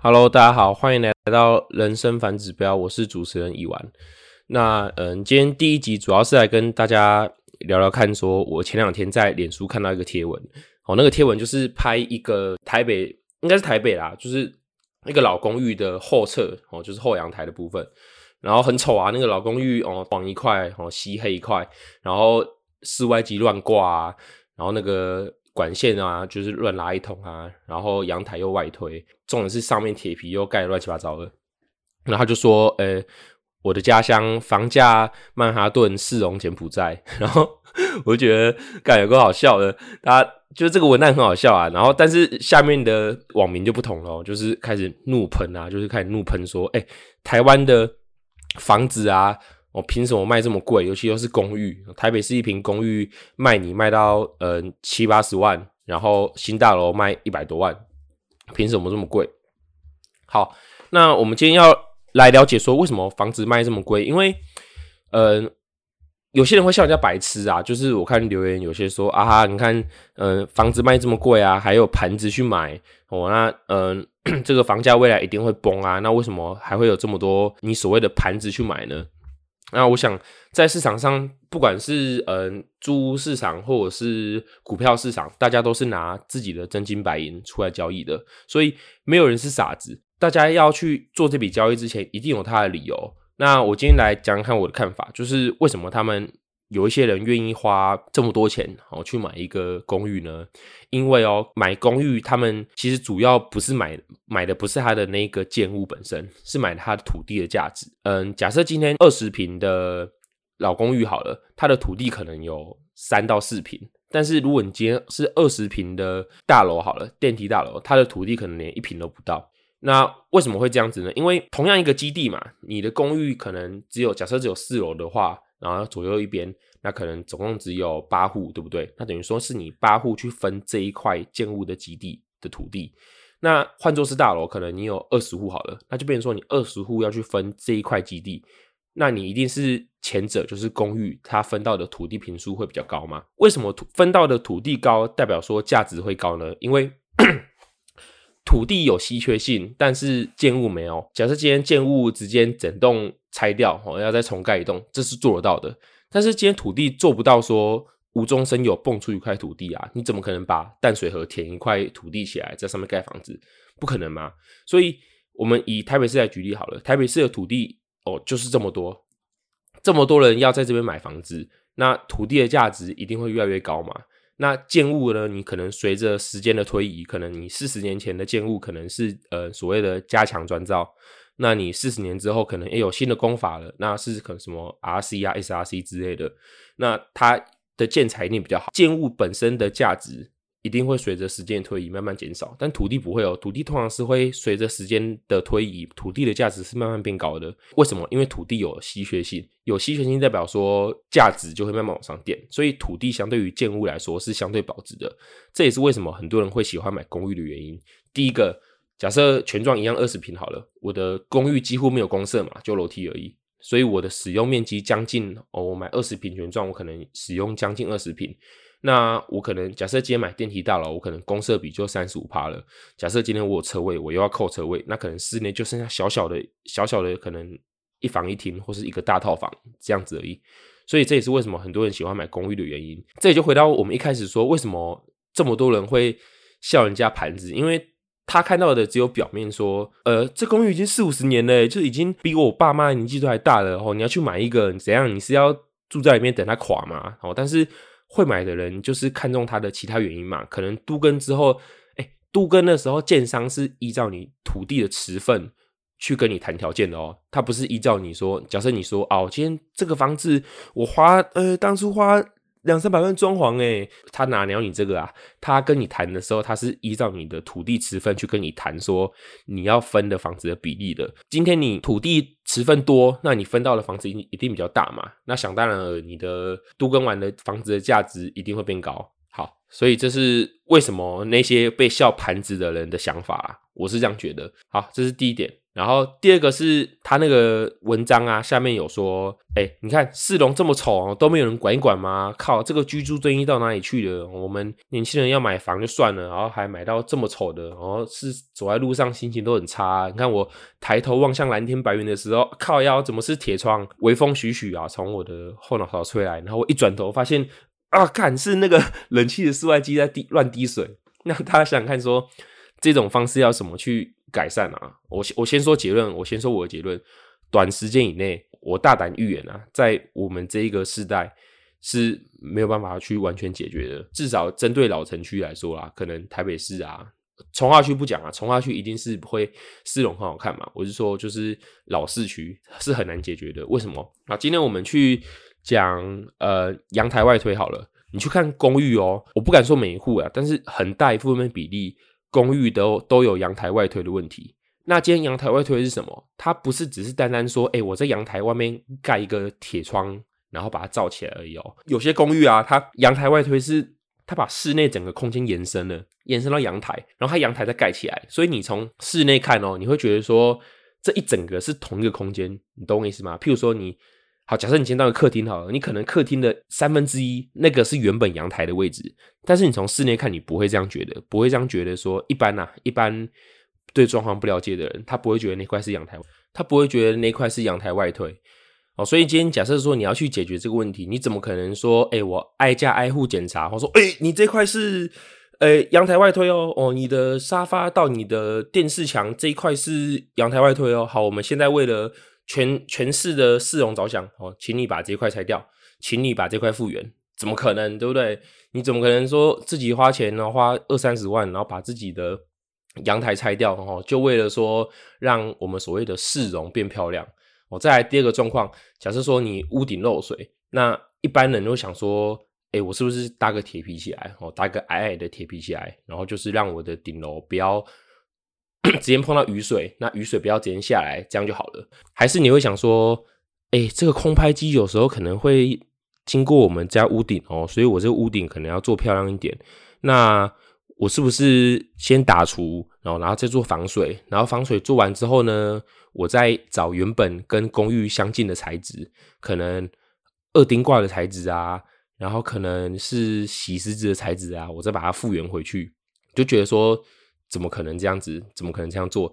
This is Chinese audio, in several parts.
Hello，大家好，欢迎来到人生反指标，我是主持人乙玩。那嗯，今天第一集主要是来跟大家聊聊看，说我前两天在脸书看到一个贴文，哦，那个贴文就是拍一个台北，应该是台北啦，就是一个老公寓的后侧，哦，就是后阳台的部分，然后很丑啊，那个老公寓哦，黄一块，哦，漆黑一块，然后室外机乱挂啊，然后那个。管线啊，就是乱拉一通啊，然后阳台又外推，重点是上面铁皮又盖得乱七八糟的。然后他就说：“呃、欸，我的家乡房价曼哈顿，市容柬埔寨。”然后我就觉得，感觉够好笑的。他就是这个文案很好笑啊。然后，但是下面的网民就不同了，就是开始怒喷啊，就是开始怒喷说：“哎、台湾的房子啊。”我凭什么卖这么贵？尤其又是公寓，台北市一坪公寓卖你卖到呃七八十万，然后新大楼卖一百多万，凭什么这么贵？好，那我们今天要来了解说为什么房子卖这么贵？因为呃有些人会笑人家白痴啊，就是我看留言有些说啊哈，你看呃房子卖这么贵啊，还有盘子去买哦，那嗯、这个房价未来一定会崩啊，那为什么还会有这么多你所谓的盘子去买呢？那我想，在市场上，不管是嗯租屋市场或者是股票市场，大家都是拿自己的真金白银出来交易的，所以没有人是傻子。大家要去做这笔交易之前，一定有他的理由。那我今天来讲讲看我的看法，就是为什么他们。有一些人愿意花这么多钱哦去买一个公寓呢？因为哦买公寓，他们其实主要不是买买的不是他的那个建物本身，是买他的土地的价值。嗯，假设今天二十平的老公寓好了，它的土地可能有三到四平，但是如果你今天是二十平的大楼好了，电梯大楼，它的土地可能连一平都不到。那为什么会这样子呢？因为同样一个基地嘛，你的公寓可能只有假设只有四楼的话。然后左右一边，那可能总共只有八户，对不对？那等于说是你八户去分这一块建物的基地的土地。那换作是大楼，可能你有二十户好了，那就变成说你二十户要去分这一块基地，那你一定是前者，就是公寓，它分到的土地坪数会比较高吗？为什么分到的土地高，代表说价值会高呢？因为土地有稀缺性，但是建物没有。假设今天建物直接整栋。拆掉哦，要再重盖一栋，这是做得到的。但是今天土地做不到，说无中生有蹦出一块土地啊，你怎么可能把淡水河填一块土地起来，在上面盖房子？不可能嘛。所以，我们以台北市来举例好了，台北市的土地哦，就是这么多，这么多人要在这边买房子，那土地的价值一定会越来越高嘛。那建物呢？你可能随着时间的推移，可能你四十年前的建物可能是呃所谓的加强专造。那你四十年之后可能也有新的功法了，那是可能什么 RC 啊、SRC 之类的，那它的建材一定比较好，建物本身的价值一定会随着时间推移慢慢减少，但土地不会哦，土地通常是会随着时间的推移，土地的价值是慢慢变高的。为什么？因为土地有稀缺性，有稀缺性代表说价值就会慢慢往上垫，所以土地相对于建物来说是相对保值的。这也是为什么很多人会喜欢买公寓的原因。第一个。假设全幢一样二十坪好了，我的公寓几乎没有公设嘛，就楼梯而已，所以我的使用面积将近哦，我买二十坪全幢，我可能使用将近二十坪。那我可能假设今天买电梯大楼，我可能公设比就三十五趴了。假设今天我有车位，我又要扣车位，那可能室内就剩下小小的、小小的可能一房一厅或是一个大套房这样子而已。所以这也是为什么很多人喜欢买公寓的原因。这也就回到我们一开始说，为什么这么多人会笑人家盘子，因为。他看到的只有表面，说，呃，这公寓已经四五十年了，就已经比我爸妈年纪都还大了。哦，你要去买一个，怎样？你是要住在里面等它垮吗？哦，但是会买的人就是看中它的其他原因嘛。可能都跟之后，哎，都跟的时候，建商是依照你土地的持份去跟你谈条件的哦，他不是依照你说，假设你说，哦，今天这个房子我花，呃，当初花。两三百万装潢诶，他哪鸟你这个啊？他跟你谈的时候，他是依照你的土地持分去跟你谈，说你要分的房子的比例的。今天你土地持分多，那你分到的房子一定一定比较大嘛？那想当然了，你的都跟完的房子的价值一定会变高。好，所以这是为什么那些被笑盘子的人的想法啊，我是这样觉得。好，这是第一点。然后第二个是他那个文章啊，下面有说，哎，你看四龙这么丑哦，都没有人管一管吗？靠，这个居住正义到哪里去了？我们年轻人要买房就算了，然后还买到这么丑的，然后是走在路上心情都很差。你看我抬头望向蓝天白云的时候，靠腰怎么是铁窗？微风徐徐啊，从我的后脑勺吹来，然后我一转头发现啊，看是那个冷气的室外机在滴乱滴水。那大家想想看说，这种方式要怎么去改善啊？我我先说结论，我先说我的结论。短时间以内，我大胆预言啊，在我们这一个世代是没有办法去完全解决的。至少针对老城区来说啦，可能台北市啊、重划区不讲啊，重划区一定是不会市容很好看嘛。我是说，就是老市区是很难解决的。为什么？那，今天我们去讲呃阳台外推好了，你去看公寓哦，我不敢说每一户啊，但是很大一部分比例。公寓都都有阳台外推的问题。那今天阳台外推是什么？它不是只是单单说，哎、我在阳台外面盖一个铁窗，然后把它罩起来而已哦。有些公寓啊，它阳台外推是它把室内整个空间延伸了，延伸到阳台，然后它阳台再盖起来。所以你从室内看哦，你会觉得说这一整个是同一个空间，你懂我意思吗？譬如说你。好，假设你先到个客厅好了，你可能客厅的三分之一那个是原本阳台的位置，但是你从室内看，你不会这样觉得，不会这样觉得说，一般呐、啊，一般对装潢不了解的人，他不会觉得那块是阳台，他不会觉得那块是阳台外推。哦，所以今天假设说你要去解决这个问题，你怎么可能说，哎、我挨家挨户检查，或说，哎、你这块是，呃、阳台外推哦，哦，你的沙发到你的电视墙这一块是阳台外推哦。好，我们现在为了。全全市的市容着想哦，请你把这块拆掉，请你把这块复原，怎么可能，对不对？你怎么可能说自己花钱，然后花二三十万，然后把自己的阳台拆掉，哦，就为了说让我们所谓的市容变漂亮？哦，再来第二个状况，假设说你屋顶漏水，那一般人都想说，哎，我是不是搭个铁皮起来？哦，搭个矮矮的铁皮起来，然后就是让我的顶楼不要。直接碰到雨水，那雨水不要直接下来，这样就好了。还是你会想说，哎、这个空拍机有时候可能会经过我们家屋顶哦，所以我这个屋顶可能要做漂亮一点。那我是不是先打除，然后然后再做防水，然后防水做完之后呢，我再找原本跟公寓相近的材质，可能二丁挂的材质啊，然后可能是洗石子的材质啊，我再把它复原回去，就觉得说。怎么可能这样子？怎么可能这样做？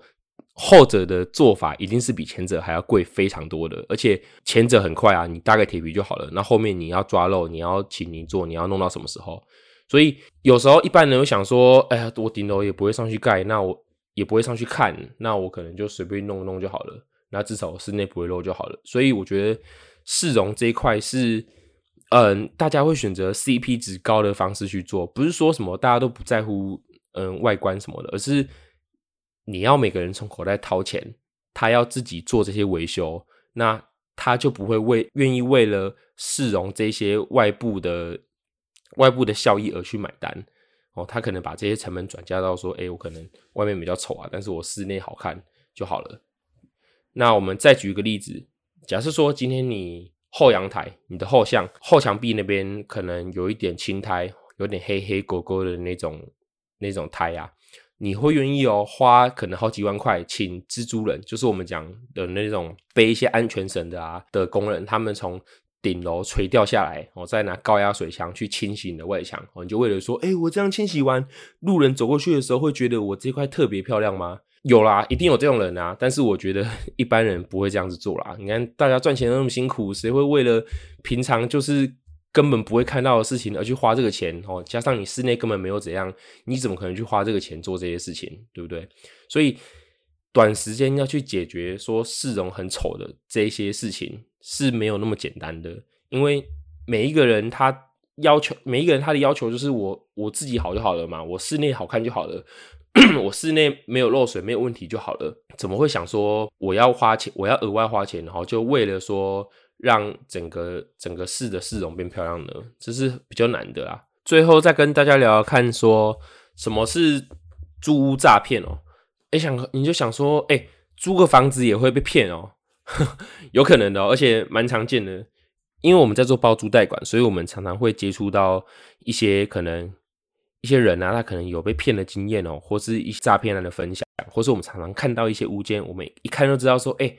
后者的做法一定是比前者还要贵非常多的，而且前者很快啊，你搭个铁皮就好了。那后面你要抓漏，你要请你做，你要弄到什么时候？所以有时候一般人会想说：“哎呀，我顶楼也不会上去盖，那我也不会上去看，那我可能就随便弄弄就好了。那至少室内不会漏就好了。”所以我觉得市容这一块是，嗯，大家会选择 CP 值高的方式去做，不是说什么大家都不在乎。嗯，外观什么的，而是你要每个人从口袋掏钱，他要自己做这些维修，那他就不会为愿意为了市容这些外部的外部的效益而去买单哦。他可能把这些成本转嫁到说，哎、我可能外面比较丑啊，但是我室内好看就好了。那我们再举一个例子，假设说今天你后阳台，你的后向后墙壁那边可能有一点青苔，有点黑黑勾勾的那种。那种胎啊，你会愿意哦，花可能好几万块请蜘蛛人，就是我们讲的那种背一些安全绳的啊的工人，他们从顶楼垂吊下来，我再拿高压水枪去清洗你的外墙，哦，你就为了说，哎，我这样清洗完，路人走过去的时候会觉得我这块特别漂亮吗？有啦，一定有这种人啊，但是我觉得一般人不会这样子做啦。你看大家赚钱那么辛苦，谁会为了平常就是。根本不会看到的事情而去花这个钱哦，加上你室内根本没有怎样，你怎么可能去花这个钱做这些事情，对不对？所以短时间要去解决说市容很丑的这些事情是没有那么简单的，因为每一个人他要求，每一个人他的要求就是我我自己好就好了嘛，我室内好看就好了，我室内没有漏水没有问题就好了，怎么会想说我要花钱，我要额外花钱，然后就为了说。让整个整个市的市容变漂亮呢，这是比较难的啦。最后再跟大家聊聊看，说什么是租屋诈骗哦？哎，想你就想说，哎，租个房子也会被骗哦？有可能的，而且蛮常见的。因为我们在做包租代管，所以我们常常会接触到一些可能一些人啊，他可能有被骗的经验哦，或是一些诈骗案的分享，或是我们常常看到一些物件，我们一看就知道说，哎、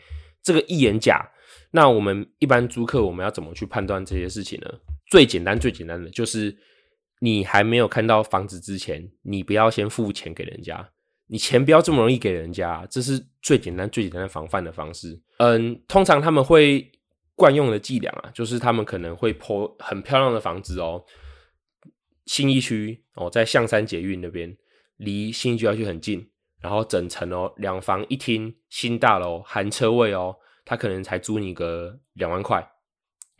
这个一眼假。那我们一般租客，我们要怎么去判断这些事情呢？最简单、最简单的就是，你还没有看到房子之前，你不要先付钱给人家，你钱不要这么容易给人家，这是最简单、最简单的防范的方式。嗯，通常他们会惯用的伎俩啊，就是他们可能会 po 很漂亮的房子哦，新一区哦，在象山捷运那边，离新一区要去很近，然后整层哦，两房一厅，新大楼，含车位哦。他可能才租你个两万块，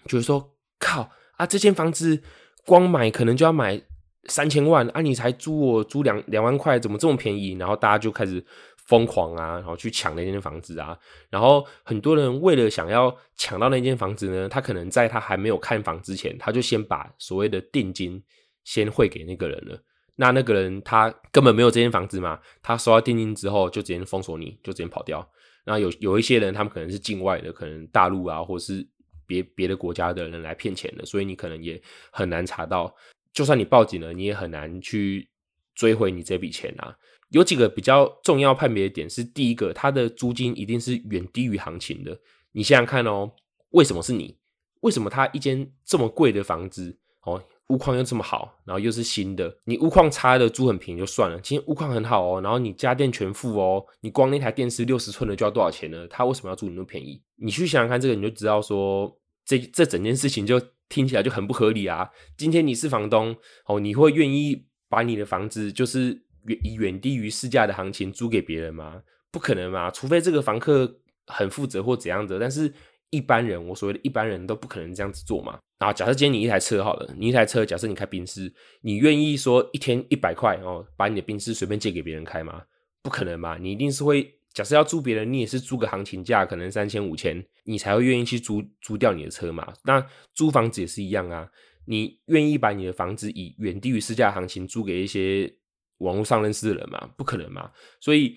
就是说靠啊，这间房子光买可能就要买三千万啊，你才租我租两两万块，怎么这么便宜？然后大家就开始疯狂啊，然后去抢那间房子啊，然后很多人为了想要抢到那间房子呢，他可能在他还没有看房之前，他就先把所谓的定金先汇给那个人了。那那个人他根本没有这间房子嘛，他收到定金之后就直接封锁你，就直接跑掉。那有有一些人，他们可能是境外的，可能大陆啊，或者是别别的国家的人来骗钱的，所以你可能也很难查到。就算你报警了，你也很难去追回你这笔钱啊。有几个比较重要判别的点是：第一个，它的租金一定是远低于行情的。你想想看哦，为什么是你？为什么他一间这么贵的房子哦？屋况又这么好，然后又是新的，你屋况差的租很便宜就算了，今天屋况很好哦，然后你家电全付哦，你光那台电视六十寸的就要多少钱呢？他为什么要租你那么便宜？你去想想看这个，你就知道说这这整件事情就听起来就很不合理啊。今天你是房东哦，你会愿意把你的房子就是远以远低于市价的行情租给别人吗？不可能嘛，除非这个房客很负责或怎样的，但是。一般人，我所谓的一般人都不可能这样子做嘛。然后假设今天你一台车好了，你一台车，假设你开宾士，你愿意说一天一百块哦，把你的宾士随便借给别人开吗？不可能嘛，你一定是会假设要租别人，你也是租个行情价，可能三千五千，你才会愿意去租租掉你的车嘛。那租房子也是一样啊，你愿意把你的房子以远低于市价行情租给一些网络上认识的人吗？不可能嘛，所以。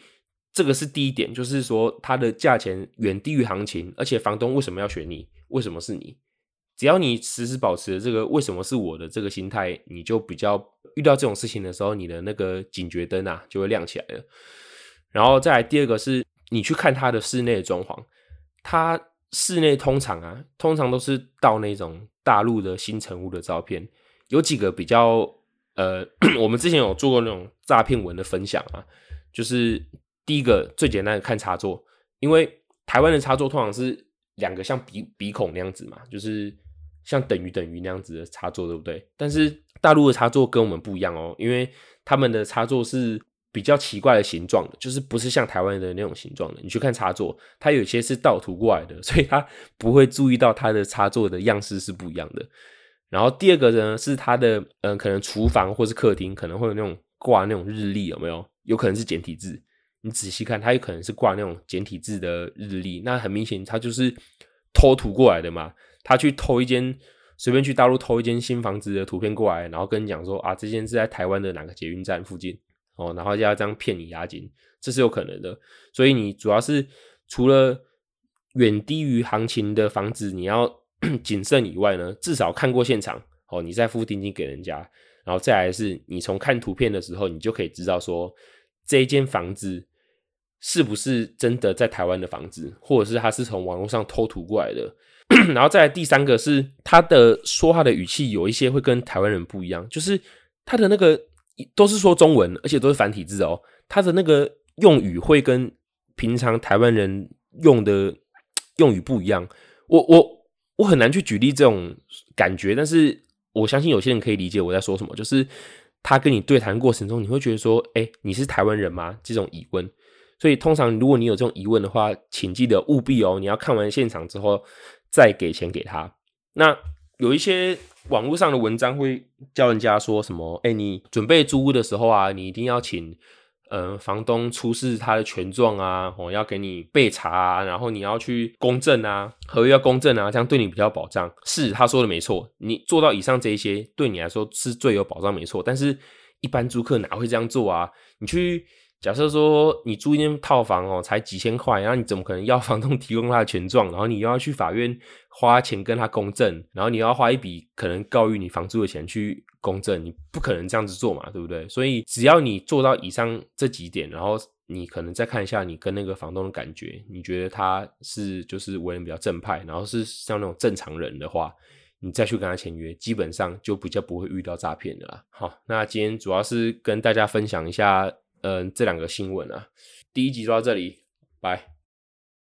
这个是第一点，就是说它的价钱远低于行情，而且房东为什么要选你？为什么是你？只要你时时保持这个为什么是我的这个心态，你就比较遇到这种事情的时候，你的那个警觉灯啊就会亮起来了。然后再来第二个是，你去看它的室内装潢，它室内通常啊，通常都是到那种大陆的新城屋的照片，有几个比较呃，我们之前有做过那种诈骗文的分享啊，就是。第一个最简单的看插座，因为台湾的插座通常是两个像鼻鼻孔那样子嘛，就是像等于等于那样子的插座，对不对？但是大陆的插座跟我们不一样哦，因为他们的插座是比较奇怪的形状的，就是不是像台湾的那种形状的。你去看插座，它有些是倒图过来的，所以它不会注意到它的插座的样式是不一样的。然后第二个呢，是它的嗯，可能厨房或是客厅可能会有那种挂那种日历，有没有？有可能是简体字。你仔细看，它有可能是挂那种简体字的日历，那很明显，它就是偷图过来的嘛。他去偷一间，随便去大陆偷一间新房子的图片过来，然后跟你讲说啊，这间是在台湾的哪个捷运站附近哦，然后就要这样骗你押金，这是有可能的。所以你主要是除了远低于行情的房子你要 谨慎以外呢，至少看过现场哦，你再付定金给人家，然后再来是你从看图片的时候，你就可以知道说这一间房子。是不是真的在台湾的房子，或者是他是从网络上偷图过来的？然后再来第三个是他的说话的语气有一些会跟台湾人不一样，就是他的那个都是说中文，而且都是繁体字哦。他的那个用语会跟平常台湾人用的用语不一样。我我我很难去举例这种感觉，但是我相信有些人可以理解我在说什么。就是他跟你对谈过程中，你会觉得说：“哎，你是台湾人吗？”这种疑问。所以通常如果你有这种疑问的话，请记得务必哦，你要看完现场之后再给钱给他。那有一些网络上的文章会教人家说什么？哎，你准备租屋的时候啊，你一定要请呃房东出示他的权状啊，哦要给你备查啊，然后你要去公证啊，合约要公证啊，这样对你比较保障。是他说的没错，你做到以上这一些，对你来说是最有保障没错。但是一般租客哪会这样做啊？你去。假设说你租一间套房哦，才几千块，然后你怎么可能要房东提供他的权状？然后你又要去法院花钱跟他公证，然后你要花一笔可能高于你房租的钱去公证，你不可能这样子做嘛，对不对？所以只要你做到以上这几点，然后你可能再看一下你跟那个房东的感觉，你觉得他是就是为人比较正派，然后是像那种正常人的话。你再去跟他签约，基本上就比较不会遇到诈骗的啦。好，那今天主要是跟大家分享一下嗯这两个新闻啊。第一集就到这里拜。